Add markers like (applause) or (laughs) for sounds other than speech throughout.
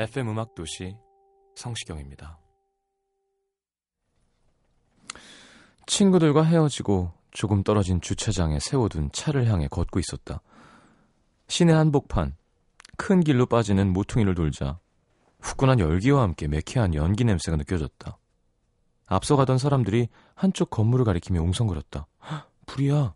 FM 음악 도시 성시경입니다. 친구들과 헤어지고 조금 떨어진 주차장에 세워둔 차를 향해 걷고 있었다. 시내 한복판 큰 길로 빠지는 모퉁이를 돌자 후끈한 열기와 함께 매캐한 연기 냄새가 느껴졌다. 앞서가던 사람들이 한쪽 건물을 가리키며 웅성거렸다. "헉, 불이야.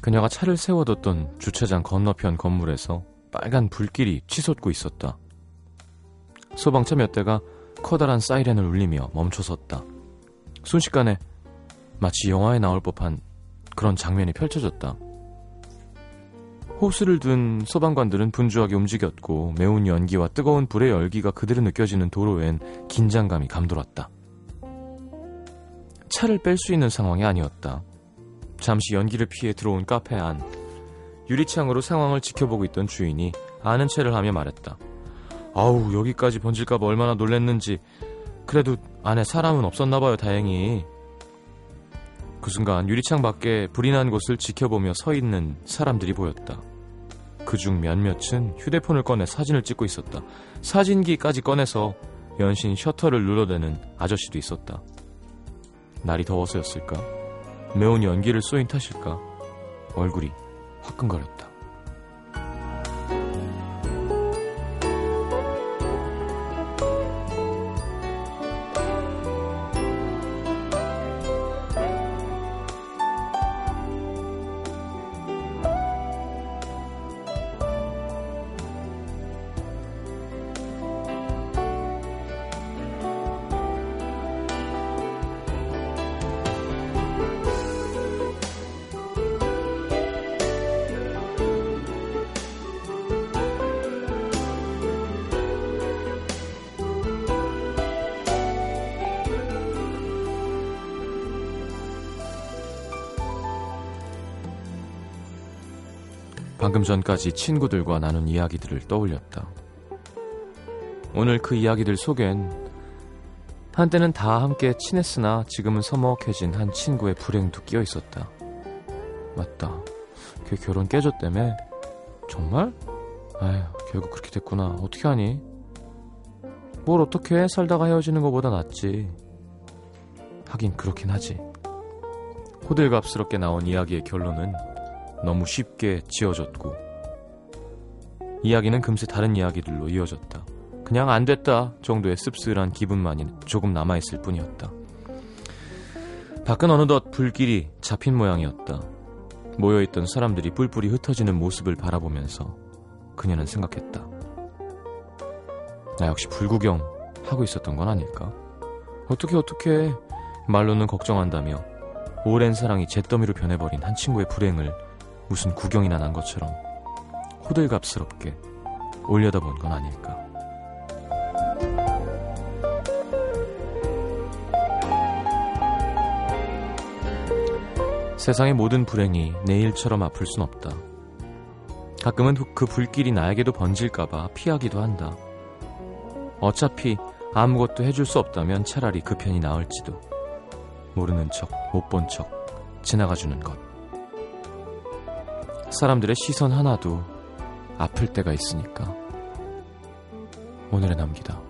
그녀가 차를 세워뒀던 주차장 건너편 건물에서 빨간 불길이 치솟고 있었다. 소방차 몇 대가 커다란 사이렌을 울리며 멈춰섰다. 순식간에 마치 영화에 나올 법한 그런 장면이 펼쳐졌다. 호스를 든 소방관들은 분주하게 움직였고 매운 연기와 뜨거운 불의 열기가 그대로 느껴지는 도로엔 긴장감이 감돌았다. 차를 뺄 수 있는 상황이 아니었다. 잠시 연기를 피해 들어온 카페 안 유리창으로 상황을 지켜보고 있던 주인이 아는 체를 하며 말했다. 아우 여기까지 번질까봐 얼마나 놀랬는지 그래도 안에 사람은 없었나 봐요 다행히 그 순간 유리창 밖에 불이 난 곳을 지켜보며 서 있는 사람들이 보였다. 그 중 몇몇은 휴대폰을 꺼내 사진을 찍고 있었다. 사진기까지 꺼내서 연신 셔터를 눌러대는 아저씨도 있었다. 날이 더워서였을까? 매운 연기를 쏘인 탓일까? 얼굴이 화끈거렸다. 방금 전까지 친구들과 나눈 이야기들을 떠올렸다. 오늘 그 이야기들 속엔 한때는 다 함께 친했으나 지금은 서먹해진 한 친구의 불행도 끼어 있었다. 맞다. 걔 결혼 깨졌다며? 정말? 아휴, 결국 그렇게 됐구나. 어떻게 하니? 뭘 어떻게 해? 살다가 헤어지는 것보다 낫지. 하긴 그렇긴 하지. 호들갑스럽게 나온 이야기의 결론은 너무 쉽게 지어졌고 이야기는 금세 다른 이야기들로 이어졌다. 그냥 안 됐다 정도의 씁쓸한 기분만이 조금 남아있을 뿐이었다. 밖은 어느덧 불길이 잡힌 모양이었다. 모여있던 사람들이 뿔뿔이 흩어지는 모습을 바라보면서 그녀는 생각했다. 나 역시 불구경 하고 있었던 건 아닐까? 어떻게 어떻게 말로는 걱정한다며 오랜 사랑이 잿더미로 변해버린 한 친구의 불행을 무슨 구경이나 난 것처럼 호들갑스럽게 올려다본 건 아닐까. 세상의 모든 불행이 내일처럼 아플 순 없다. 가끔은 그 불길이 나에게도 번질까봐 피하기도 한다. 어차피 아무것도 해줄 수 없다면 차라리 그 편이 나을지도. 모르는 척, 못 본 척, 지나가주는 것. 사람들의 시선 하나도 아플 때가 있으니까. 오늘의 남기다.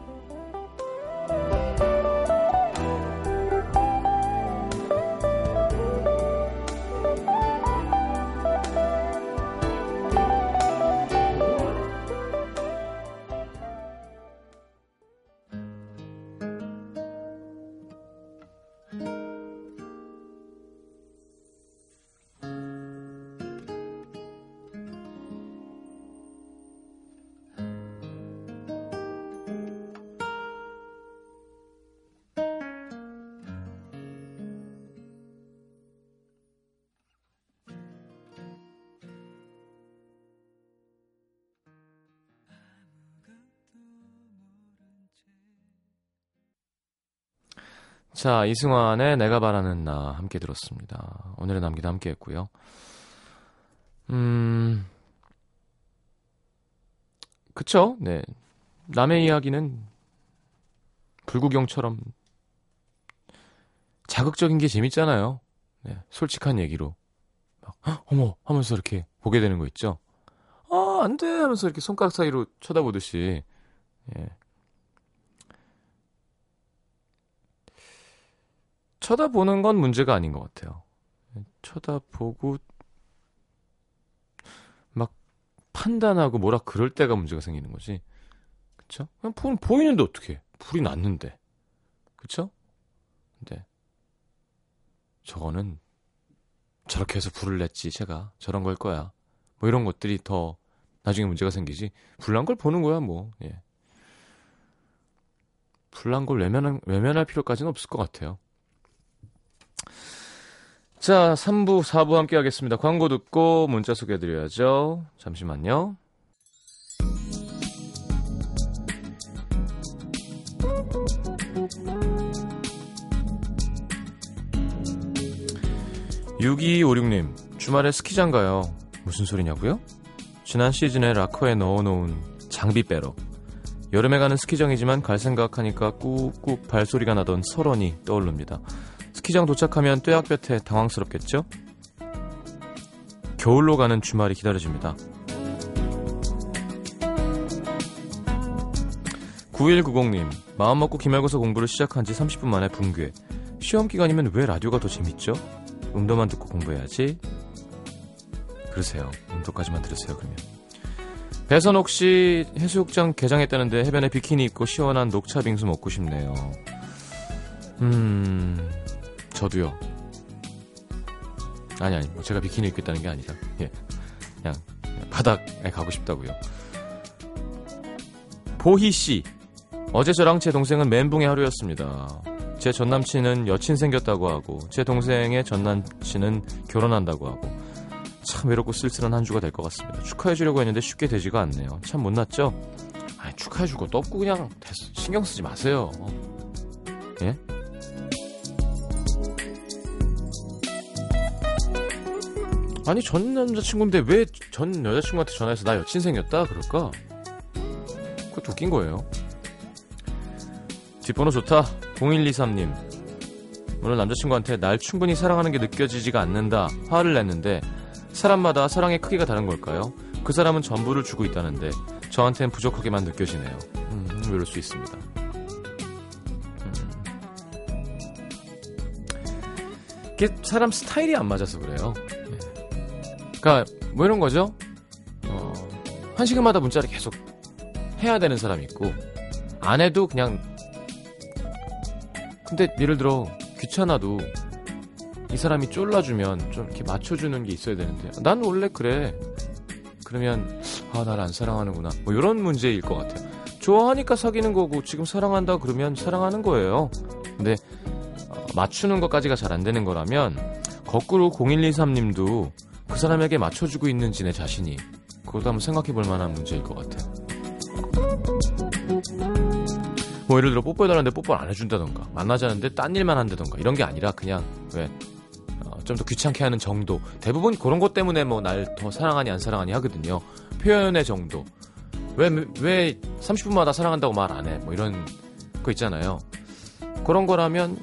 자, 이승환의 내가 바라는 나 함께 들었습니다. 오늘의 남기도 함께 했고요. 음, 그쵸? 네. 남의 이야기는 불구경처럼 자극적인 게 재밌잖아요. 네, 솔직한 얘기로. 막, 어머! 하면서 이렇게 보게 되는 거 있죠? 아, 안 돼! 하면서 이렇게 손가락 사이로 쳐다보듯이. 예. 쳐다보는 건 문제가 아닌 것 같아요. 쳐다보고 막 판단하고 뭐라 그럴 때가 문제가 생기는 거지. 그쵸? 그냥 보, 보이는데 어떻게? 불이 났는데. 그쵸? 근데 저거는 저렇게 해서 불을 냈지 제가 저런 걸 거야. 뭐 이런 것들이 더 나중에 문제가 생기지. 불난 걸 보는 거야 뭐. 예. 불난 걸 외면한, 외면할 필요까지는 없을 것 같아요. 자, 3부, 4부 함께 하겠습니다. 광고 듣고 문자 소개해드려야죠. 잠시만요. (6256님) 주말에 스키장 가요 무슨 소리냐고요? 지난 시즌에 라커에 넣어놓은 장비 빼러 여름에 가는 스키장이지만 갈 생각하니까 꾹꾹 발소리가 나던 설원이 떠오릅니다 스키장 도착하면 뙤약볕에 당황스럽겠죠? 겨울로 가는 주말이 기다려집니다. 9190님, 마음먹고 기말고사 공부를 시작한 지 30분 만에 붕괴. 시험 기간이면 왜 라디오가 더 재밌죠? 음도만 듣고 공부해야지. 그러세요. 음도까지만 들으세요, 그러면. 배선옥 씨 해수욕장 개장했다는데 해변에 비키니 입고 시원한 녹차 빙수 먹고 싶네요. 음, 저도요. 아니 아니 뭐 제가 비키니 입겠다는 게 아니라 예 그냥, 바닥에 가고 싶다고요. 보희 씨 어제 저랑 제 동생은 멘붕의 하루였습니다. 제 전 남친은 여친 생겼다고 하고 제 동생의 전 남친은 결혼한다고 하고 참 외롭고 쓸쓸한 한 주가 될 것 같습니다. 축하해주려고 했는데 쉽게 되지가 않네요. 참 못났죠? 아니 축하해주고 또 없고 그냥 신경 쓰지 마세요. 예? 아니 전 남자친구인데 왜 전 여자친구한테 전화해서 나 여친 생겼다 그럴까? 그거 웃긴 거예요. 뒷번호 좋다. 0123님. 오늘 남자친구한테 날 충분히 사랑하는 게 느껴지지가 않는다. 화를 냈는데 사람마다 사랑의 크기가 다른 걸까요? 그 사람은 전부를 주고 있다는데 저한테는 부족하게만 느껴지네요. 음, 이럴 수 있습니다. 음. 이게 사람 스타일이 안 맞아서 그래요. 그러니까 뭐 이런 거죠. 어, 한 시간마다 문자를 계속 해야 되는 사람이 있고 안 해도 그냥 근데 예를 들어 귀찮아도 이 사람이 쫄라주면 좀 이렇게 맞춰주는 게 있어야 되는데 난 원래 그래. 그러면 아 나를 안 사랑하는구나. 뭐 이런 문제일 것 같아요. 좋아하니까 사귀는 거고 지금 사랑한다 그러면 사랑하는 거예요. 근데 어, 맞추는 것까지가 잘 안 되는 거라면 거꾸로 0123님도 그 사람에게 맞춰주고 있는지 내 자신이 그것도 한번 생각해 볼 만한 문제일 것 같아요. 뭐 예를 들어 뽀뽀해달라는데 뽀뽀를 안 해준다던가 만나자는데 딴 일만 한다던가 이런 게 아니라 그냥 왜 좀더 귀찮게 하는 정도. 대부분 그런 것 때문에 뭐 날 더 사랑하니 안 사랑하니 하거든요. 표현의 정도. 왜 왜 30분마다 사랑한다고 말 안 해? 뭐 이런 거 있잖아요. 그런 거라면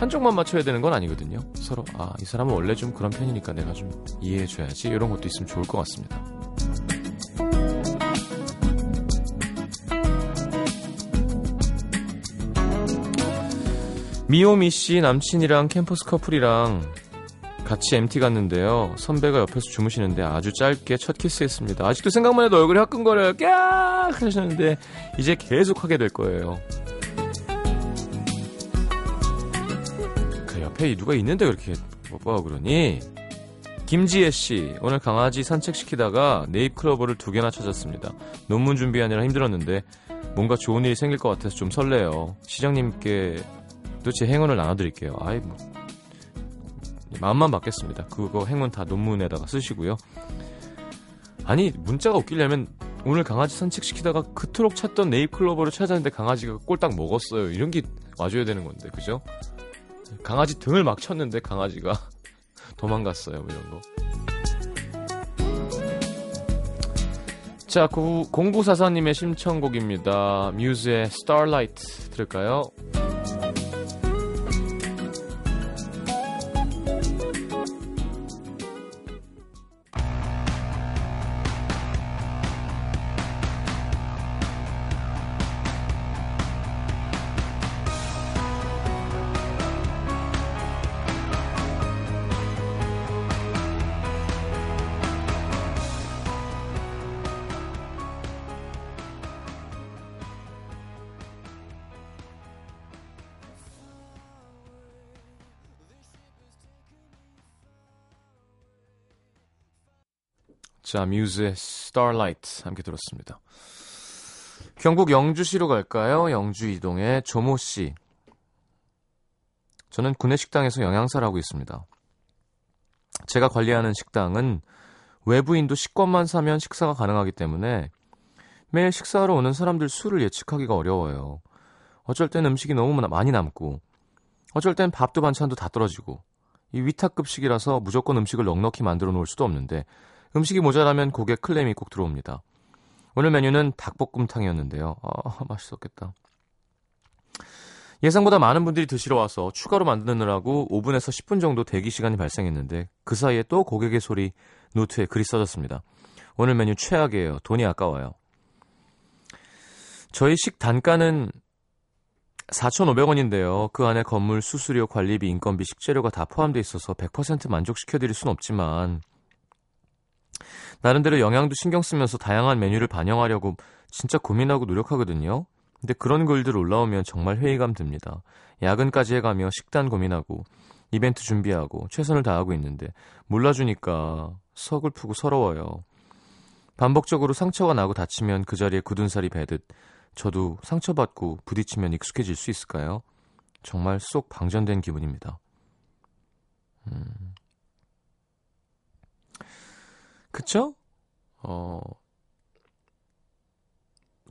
한쪽만 맞춰야 되는 건 아니거든요. 서로 아 이 사람은 원래 좀 그런 편이니까 내가 좀 이해해줘야지 이런 것도 있으면 좋을 것 같습니다. 미오미 씨 남친이랑 캠퍼스 커플이랑 같이 MT 갔는데요. 선배가 옆에서 주무시는데 아주 짧게 첫 키스했습니다. 아직도 생각만 해도 얼굴이 화끈거려요. 꺄! 하셨는데 이제 계속 하게 될 거예요. 옆에 누가 있는데 그렇게 뽀뽀하고 그러니? 김지혜 씨, 오늘 강아지 산책시키다가 네잎 클로버를 두 개나 찾았습니다. 논문 준비하느라 힘들었는데 뭔가 좋은 일이 생길 것 같아서 좀 설레요. 시장님께도 제 행운을 나눠드릴게요. 아이, 뭐. 마음만 받겠습니다. 그거 행운 다 논문에다가 쓰시고요. 아니, 문자가 웃기려면 오늘 강아지 산책시키다가 그토록 찾던 네잎 클로버를 찾았는데 강아지가 꼴딱 먹었어요. 이런 게 와줘야 되는 건데, 그죠? 강아지 등을 막 쳤는데 강아지가 (laughs) 도망갔어요. 뭐 이런 거. 자, 0944님의 신청곡입니다. 뮤즈의 Starlight 들을까요? 자, 뮤즈의 Starlight 함께 들었습니다. 경북 영주시로 갈까요? 영주 이동의 조모 씨. 저는 구내식당에서 영양사를 하고 있습니다. 제가 관리하는 식당은 외부인도 식권만 사면 식사가 가능하기 때문에 매일 식사하러 오는 사람들 수를 예측하기가 어려워요. 어쩔 땐 음식이 너무 많이 남고 어쩔 땐 밥도 반찬도 다 떨어지고 이 위탁급식이라서 무조건 음식을 넉넉히 만들어 놓을 수도 없는데 음식이 모자라면 고객 클레임이 꼭 들어옵니다. 오늘 메뉴는 닭볶음탕이었는데요. 아, 맛있었겠다. 예상보다 많은 분들이 드시러 와서 추가로 만드느라고 5분에서 10분 정도 대기 시간이 발생했는데 그 사이에 또 고객의 소리 노트에 글이 써졌습니다. 오늘 메뉴 최악이에요. 돈이 아까워요. 저희 식 단가는 4,500원인데요. 그 안에 건물, 수수료, 관리비, 인건비, 식재료가 다 포함되어 있어서 100% 만족시켜드릴 순 없지만 나름대로 영양도 신경 쓰면서 다양한 메뉴를 반영하려고 진짜 고민하고 노력하거든요. 근데 그런 글들 올라오면 정말 회의감 듭니다. 야근까지 해가며 식단 고민하고 이벤트 준비하고 최선을 다하고 있는데 몰라주니까 서글프고 서러워요. 반복적으로 상처가 나고 다치면 그 자리에 굳은 살이 배듯 저도 상처받고 부딪히면 익숙해질 수 있을까요? 정말 쏙 방전된 기분입니다. 음. 그쵸? 어,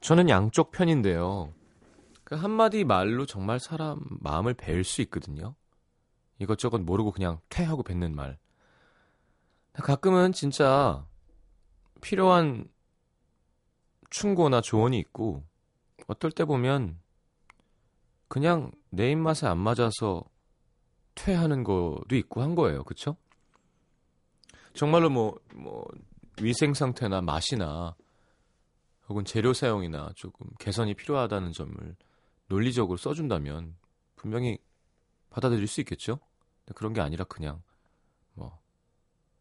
저는 양쪽 편인데요. 그 한마디 말로 정말 사람 마음을 배울 수 있거든요. 이것저것 모르고 그냥 퇴하고 뱉는 말. 가끔은 진짜 필요한 충고나 조언이 있고, 어떨 때 보면 그냥 내 입맛에 안 맞아서 퇴하는 것도 있고 한 거예요. 그쵸? 정말로 뭐, 뭐, 위생 상태나 맛이나 혹은 재료 사용이나 조금 개선이 필요하다는 점을 논리적으로 써준다면 분명히 받아들일 수 있겠죠? 그런 게 아니라 그냥 뭐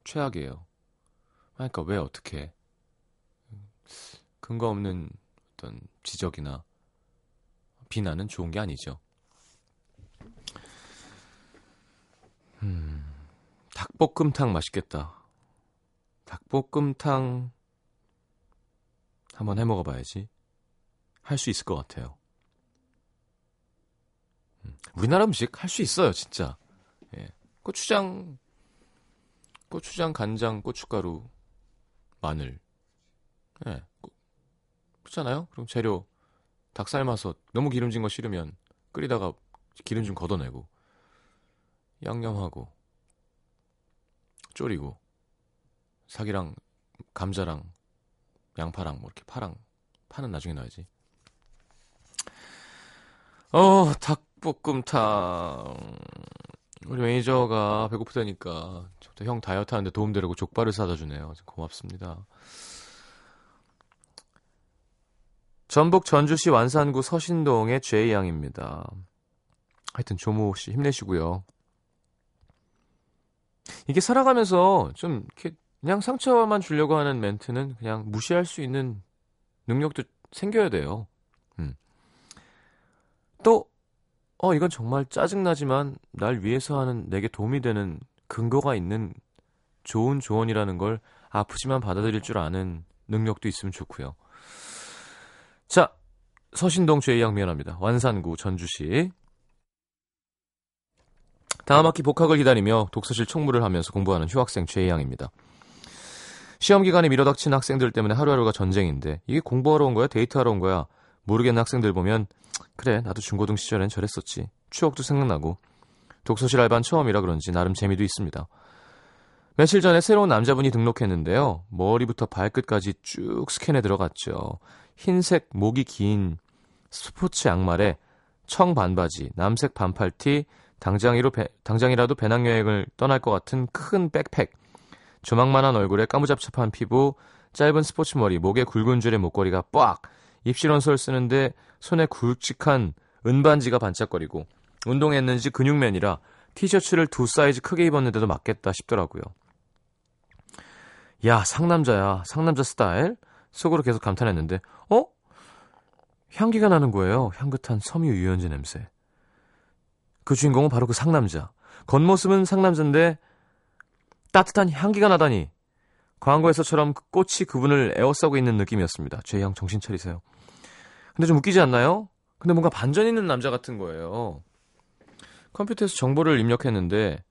최악이에요. 그러니까 왜 어떻게 근거 없는 어떤 지적이나 비난은 좋은 게 아니죠. 음, 닭볶음탕 맛있겠다. 닭볶음탕 한번 해 먹어봐야지. 할 수 있을 것 같아요. 음, 우리나라 음식 할 수 있어요, 진짜. 예. 고추장, 고추장, 간장, 고춧가루, 마늘. 예. 그렇잖아요? 그럼 재료 닭 삶아서 너무 기름진 거 싫으면 끓이다가 기름 좀 걷어내고 양념하고 졸이고 사기랑 감자랑 양파랑 뭐 이렇게 파랑 파는 나중에 넣어야지. 어 닭볶음탕 우리 매니저가 배고프다니까 저도 형 다이어트 하는데 도움되려고 족발을 사다 주네요. 고맙습니다. 전북 전주시 완산구 서신동의 제이 양입니다. 하여튼 조모 씨 힘내시고요. 이게 살아가면서 좀 이렇게 그냥 상처만 주려고 하는 멘트는 그냥 무시할 수 있는 능력도 생겨야 돼요. 음. 또, 어, 이건 정말 짜증나지만 날 위해서 하는 내게 도움이 되는 근거가 있는 좋은 조언이라는 걸 아프지만 받아들일 줄 아는 능력도 있으면 좋고요. 자, 서신동 죄양 미안합니다. 완산구 전주시. 다음 학기 복학을 기다리며 독서실 총무를 하면서 공부하는 휴학생 최양입니다. 시험 기간에 밀어닥친 학생들 때문에 하루하루가 전쟁인데 이게 공부하러 온 거야? 데이트하러 온 거야? 모르겠는 학생들 보면 그래 나도 중고등 시절엔 저랬었지. 추억도 생각나고 독서실 알바는 처음이라 그런지 나름 재미도 있습니다. 며칠 전에 새로운 남자분이 등록했는데요. 머리부터 발끝까지 쭉 스캔해 들어갔죠. 흰색 목이 긴 스포츠 양말에 청 반바지, 남색 반팔티, 당장이로 배, 당장이라도 배낭여행을 떠날 것 같은 큰 백팩, 조막만한 얼굴에 까무잡잡한 피부, 짧은 스포츠 머리, 목에 굵은 줄의 목걸이가 빡! 입실원서를 쓰는데 손에 굵직한 은반지가 반짝거리고 운동했는지 근육맨이라 티셔츠를 두 사이즈 크게 입었는데도 맞겠다 싶더라고요. 야, 상남자야. 상남자 스타일? 속으로 계속 감탄했는데, 어? 향기가 나는 거예요. 향긋한 섬유 유연제 냄새. 그 주인공은 바로 그 상남자. 겉모습은 상남자인데 따뜻한 향기가 나다니. 광고에서처럼 그 꽃이 그분을 에워싸고 있는 느낌이었습니다. 제형 정신 차리세요. 근데 좀 웃기지 않나요? 근데 뭔가 반전 있는 남자 같은 거예요. 컴퓨터에서 정보를 입력했는데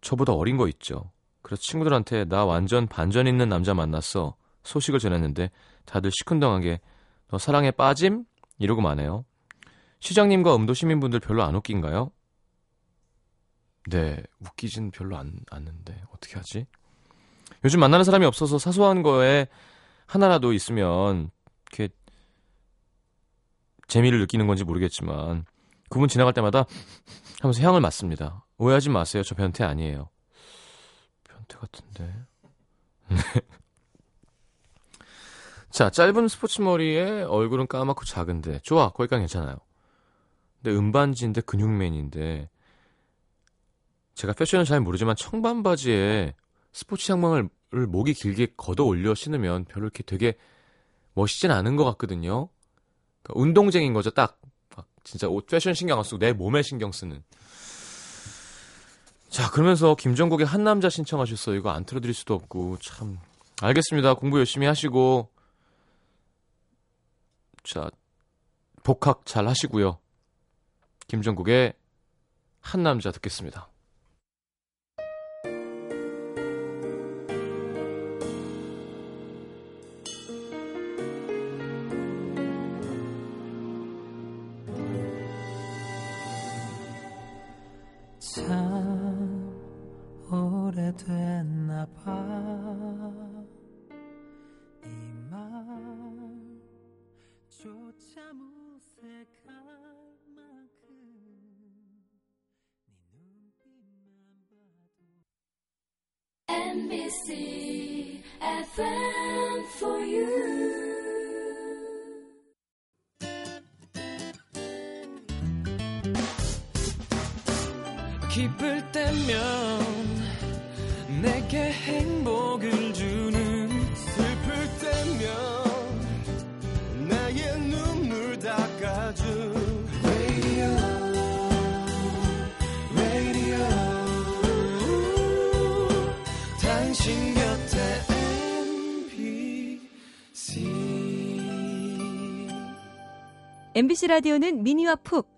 저보다 어린 거 있죠. 그래서 친구들한테 나 완전 반전 있는 남자 만났어 소식을 전했는데 다들 시큰둥하게 너 사랑에 빠짐? 이러고 마네요. 시장님과 음도 시민분들 별로 안 웃긴가요? 네, 웃기진 별로 안, 않는데 어떻게 하지? 요즘 만나는 사람이 없어서 사소한 거에 하나라도 있으면 이렇게 재미를 느끼는 건지 모르겠지만 그분 지나갈 때마다 하면서 향을 맡습니다. 오해하지 마세요. 저 변태 아니에요. 변태 같은데. (laughs) 자, 짧은 스포츠 머리에 얼굴은 까맣고 작은데 좋아. 거기까지 괜찮아요. 근데 음반지인데 근육맨인데 제가 패션은 잘 모르지만 청반 바지에 스포츠 양말을 목이 길게 걷어 올려 신으면 별로 이렇게 되게 멋있진 않은 것 같거든요. 그러니까 운동쟁인 거죠, 딱. 진짜 옷 패션 신경 안 쓰고 내 몸에 신경 쓰는. 자, 그러면서 김정국의 한 남자 신청하셨어요. 이거 안 틀어드릴 수도 없고 참. 알겠습니다. 공부 열심히 하시고 자 복학 잘 하시고요. 김정국의 한 남자 듣겠습니다. 기쁠 때면 내게 행복을 주는 슬플 때면 나의 눈물 닦아준 당신 곁에 MBC MBC 라디오는 미니와 pooq,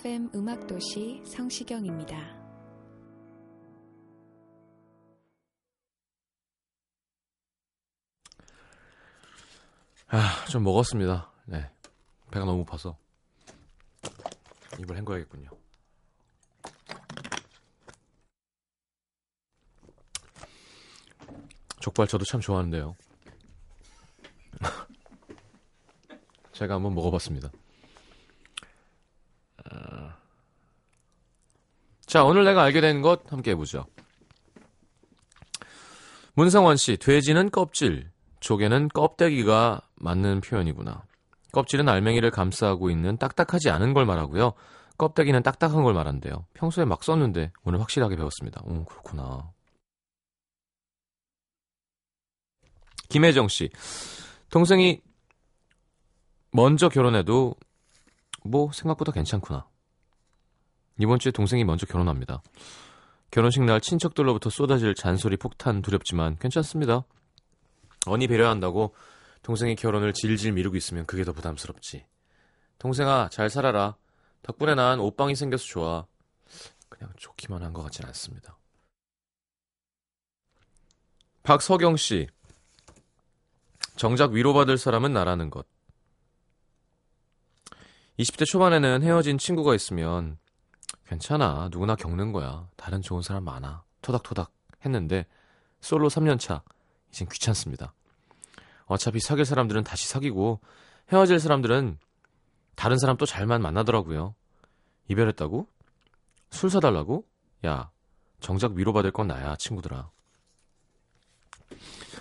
FM 음악도시 성시경입니다. 아, 좀 먹었습니다. 네. 배가 너무 고파서 입을 헹궈야겠군요. 족발 저도 참 좋아하는데요. (laughs) 제가 한번 먹어봤습니다. 아, 자, 오늘 내가 알게 된 것 함께 해보죠. 문성원 씨, 돼지는 껍질, 조개는 껍데기가 맞는 표현이구나. 껍질은 알맹이를 감싸고 있는 딱딱하지 않은 걸 말하고요. 껍데기는 딱딱한 걸 말한대요. 평소에 막 썼는데 오늘 확실하게 배웠습니다. 오, 그렇구나. 김혜정 씨. 동생이 먼저 결혼해도 뭐 생각보다 괜찮구나. 이번 주에 동생이 먼저 결혼합니다. 결혼식 날 친척들로부터 쏟아질 잔소리 폭탄 두렵지만 괜찮습니다. 언니 배려한다고 동생이 결혼을 질질 미루고 있으면 그게 더 부담스럽지. 동생아, 잘 살아라. 덕분에 난 옷방이 생겨서 좋아. 그냥 좋기만 한 것 같진 않습니다. 박서경 씨. 정작 위로받을 사람은 나라는 것. 20대 초반에는 헤어진 친구가 있으면 괜찮아. 누구나 겪는 거야. 다른 좋은 사람 많아. 토닥토닥 했는데 솔로 3년 차. 이젠 귀찮습니다. 어차피 사귈 사람들은 다시 사귀고 헤어질 사람들은 다른 사람 또 잘만 만나더라고요. 이별했다고? 술 사달라고? 야, 정작 위로받을 건 나야, 친구들아.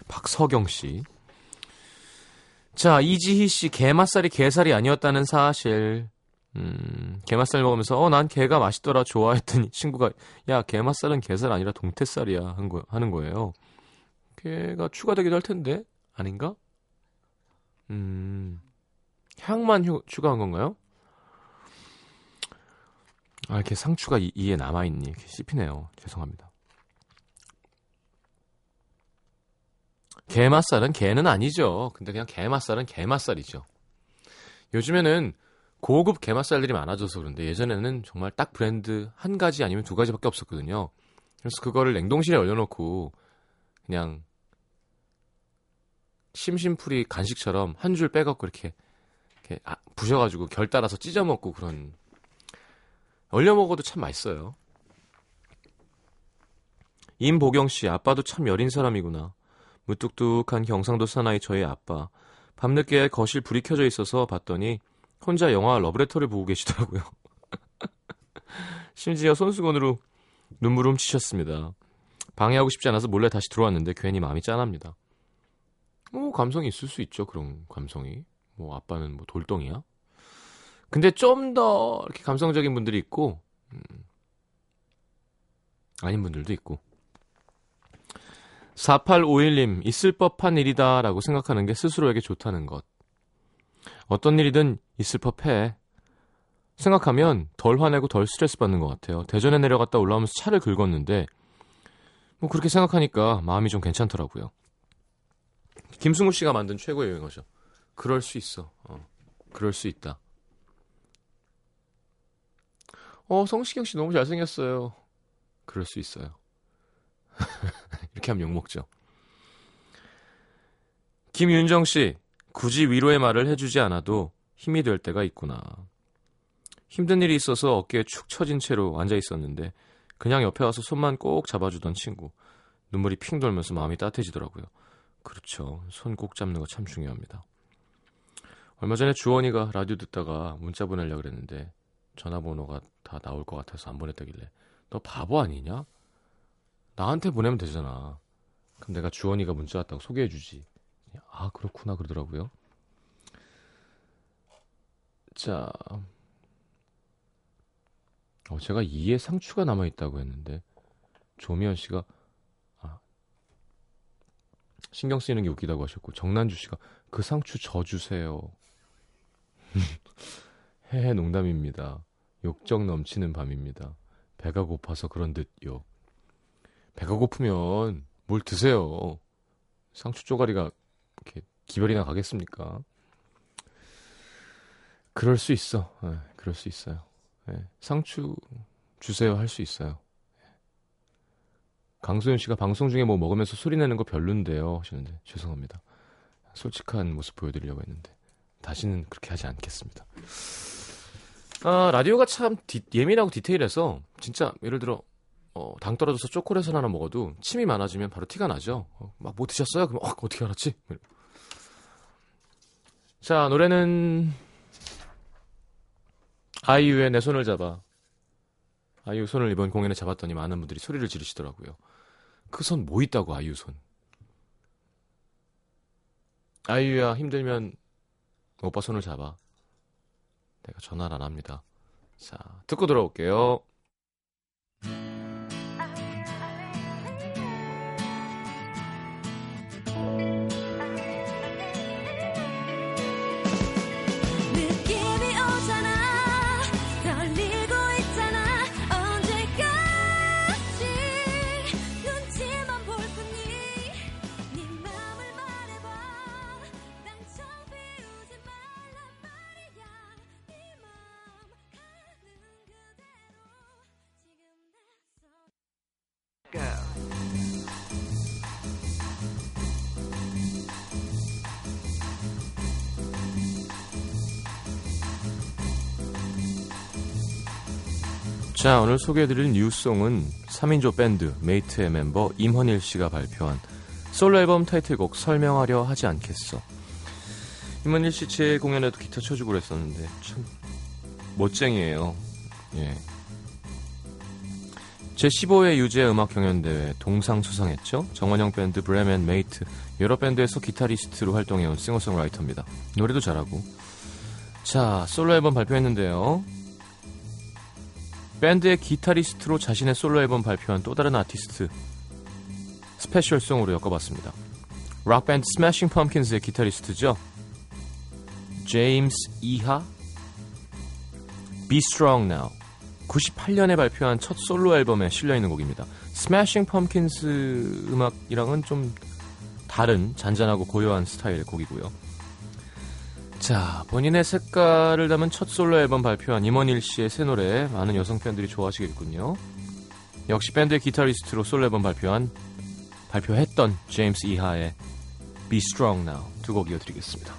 박서경 씨. 자, 이지희 씨, 게맛살이 게살이 아니었다는 사실. 음, 게맛살 먹으면서, 어, 난 게가 맛있더라, 좋아했더니 (laughs) 친구가, 야, 게맛살은 게살 아니라 동태살이야, 한 거, 하는 거예요. 게가 추가되기도 할 텐데, 아닌가? 음, 향만 휴, 추가한 건가요? 아, 이렇게 상추가 이, 이에 남아있니? 이렇게 씹히네요. 죄송합니다. 게맛살은 게는 아니죠. 근데 그냥 게맛살은 게맛살이죠. 요즘에는 고급 게맛살들이 많아져서 그런데 예전에는 정말 딱 브랜드 한 가지 아니면 두 가지밖에 없었거든요. 그래서 그거를 냉동실에 얼려놓고 그냥 심심풀이 간식처럼 한 줄 빼갖고 이렇게, 이렇게 아, 부셔가지고 결 따라서 찢어 먹고 그런 얼려 먹어도 참 맛있어요. 임보경 씨 아빠도 참 여린 사람이구나. 무뚝뚝한 경상도 사나이 저의 아빠. 밤늦게 거실 불이 켜져 있어서 봤더니 혼자 영화 러브레터를 보고 계시더라고요. (laughs) 심지어 손수건으로 눈물을 훔치셨습니다. 방해하고 싶지 않아서 몰래 다시 들어왔는데 괜히 마음이 짠합니다. 뭐 감성이 있을 수 있죠. 그런 감성이. 뭐 아빠는 뭐 돌덩이야? 근데 좀 더 이렇게 감성적인 분들이 있고 음, 아닌 분들도 있고 4851님 있을 법한 일이다 라고 생각하는 게 스스로에게 좋다는 것. 어떤 일이든 있을 법해. 생각하면 덜 화내고 덜 스트레스 받는 것 같아요. 대전에 내려갔다 올라오면서 차를 긁었는데 뭐 그렇게 생각하니까 마음이 좀 괜찮더라고요. 김승우 씨가 만든 최고의 여행어죠. 그럴 수 있어. 어, 그럴 수 있다. 어, 성시경 씨 너무 잘생겼어요. 그럴 수 있어요. (laughs) 이렇게 하면 욕먹죠. 김윤정 씨, 굳이 위로의 말을 해주지 않아도 힘이 될 때가 있구나. 힘든 일이 있어서 어깨에 축 처진 채로 앉아 있었는데 그냥 옆에 와서 손만 꼭 잡아주던 친구. 눈물이 핑 돌면서 마음이 따뜻해지더라고요. 그렇죠. 손 꼭 잡는 거 참 중요합니다. 얼마 전에 주원이가 라디오 듣다가 문자 보내려고 그랬는데 전화번호가 다 나올 것 같아서 안 보냈다길래 너 바보 아니냐? 나한테 보내면 되잖아. 그럼 내가 주원이가 문자 왔다고 소개해주지. 아 그렇구나 그러더라고요. 자, 어, 제가 2에 상추가 남아 있다고 했는데 조미연 씨가 아, 신경 쓰이는 게 웃기다고 하셨고 정난주 씨가 그 상추 저 주세요. (laughs) 해해 농담입니다. 욕정 넘치는 밤입니다. 배가 고파서 그런 듯요. 배가 고프면 뭘 드세요. 상추 쪼가리가 이렇게 기별이나 가겠습니까? 그럴 수 있어. 네, 그럴 수 있어요. 네, 상추 주세요 할 수 있어요. 강소연 씨가 방송 중에 뭐 먹으면서 소리 내는 거 별론데요 하시는데 죄송합니다. 솔직한 모습 보여드리려고 했는데 다시는 그렇게 하지 않겠습니다. 아, 라디오가 참 디, 예민하고 디테일해서 진짜 예를 들어 어, 당 떨어져서 초콜릿을 하나 먹어도 침이 많아지면 바로 티가 나죠. 어, 막뭐 드셨어요? 그럼 어, 어떻게 알았지? 자, 노래는 아이유의 내 손을 잡아. 아이유 손을 이번 공연에 잡았더니 많은 분들이 소리를 지르시더라고요. 그 손 뭐 있다고 아이유 손. 아이유야 힘들면 오빠 손을 잡아. 내가 전화를 안 합니다. 자, 듣고 들어올게요. 자, 오늘 소개해드릴 new song은 3인조 밴드 메이트의 멤버 임헌일 씨가 발표한 솔로 앨범 타이틀곡 설명하려 하지 않겠어. 임헌일 씨 제 공연에도 기타 쳐주고 그랬었는데 참 멋쟁이에요. 예. 제15회 유재하 음악 경연대회 동상 수상했죠. 정원영 밴드 브레멘 메이트 여러 밴드에서 기타리스트로 활동해온 싱어송라이터입니다. 노래도 잘하고. 자, 솔로 앨범 발표했는데요. 밴드의 기타리스트로 자신의 솔로 앨범 발표한 또 다른 아티스트 special song으로 엮어봤습니다. 락밴드 스매싱 펌킨스의 기타리스트죠. 제임스 이하 Be Strong Now 98년에 발표한 첫 솔로 앨범에 실려있는 곡입니다. 스매싱 펌킨스 음악이랑은 좀 다른 잔잔하고 고요한 스타일의 곡이고요. 자, 본인의 색깔을 담은 첫 솔로 앨범 발표한 임원일 씨의 새 노래 많은 여성 팬들이 좋아하시겠군요. 역시 밴드의 기타리스트로 솔로 앨범 발표한 발표했던 제임스 이하의 Be Strong Now 두 곡 이어드리겠습니다.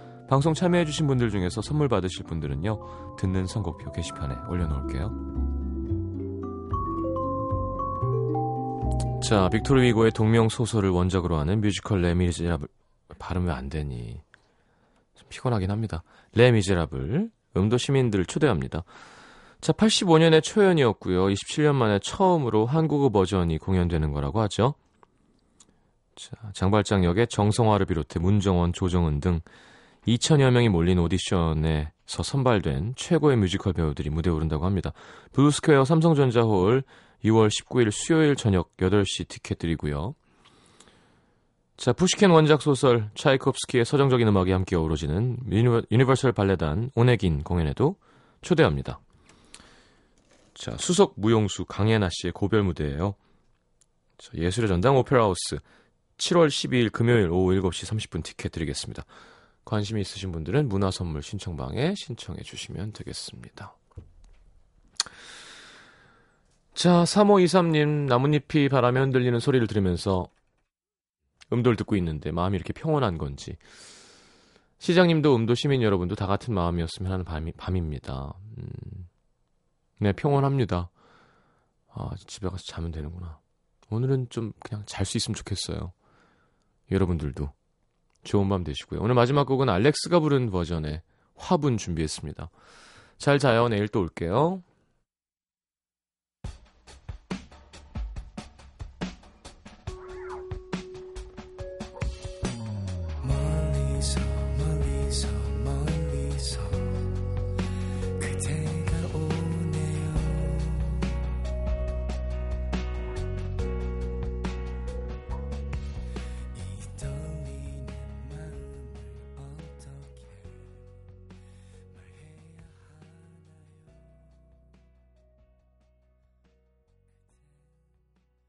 방송 참여해주신 분들 중에서 선물 받으실 분들은요, 듣는 선곡표 게시판에 올려놓을게요. 자, 빅토르 위고의 동명 소설을 원작으로 하는 뮤지컬 레미제라블 발음 왜안 되니? 좀 피곤하긴 합니다. 레미제라블 음도 시민들 초대합니다. 자, 85년에 초연이었고요. 27년 만에 처음으로 한국어 버전이 공연되는 거라고 하죠. 자, 장발장 역의 정성화를 비롯해 문종원, 조정은 등 2천여 명이 몰린 오디션에서 선발된 최고의 뮤지컬 배우들이 무대에 오른다고 합니다. 블루스퀘어 삼성전자홀 6월 19일 수요일 저녁 8시 티켓 드리고요. 자, 푸시킨 원작 소설 차이콥스키의 서정적인 음악이 함께 어우러지는 유니버, 유니버설 발레단 오네긴 공연에도 초대합니다. 자, 수석 무용수 강예나 씨의 고별 무대예요. 자, 예술의 전당 오페라 하우스 7월 12일 금요일 오후 7시 30분 티켓 드리겠습니다. 관심이 있으신 분들은 문화선물 신청방에 신청해 주시면 되겠습니다. 자, 3523님, 나뭇잎이 바람에 흔들리는 소리를 들으면서 음도를 듣고 있는데 마음이 이렇게 평온한 건지. 시장님도 음도 시민 여러분도 다 같은 마음이었으면 하는 밤이, 밤입니다. 음, 네, 평온합니다. 아, 집에 가서 자면 되는구나. 오늘은 좀 그냥 잘 수 있으면 좋겠어요. 여러분들도 좋은 밤 되시고요. 오늘 마지막 곡은 알렉스가 부른 버전의 화분 준비했습니다. 잘 자요. 내일 또 올게요.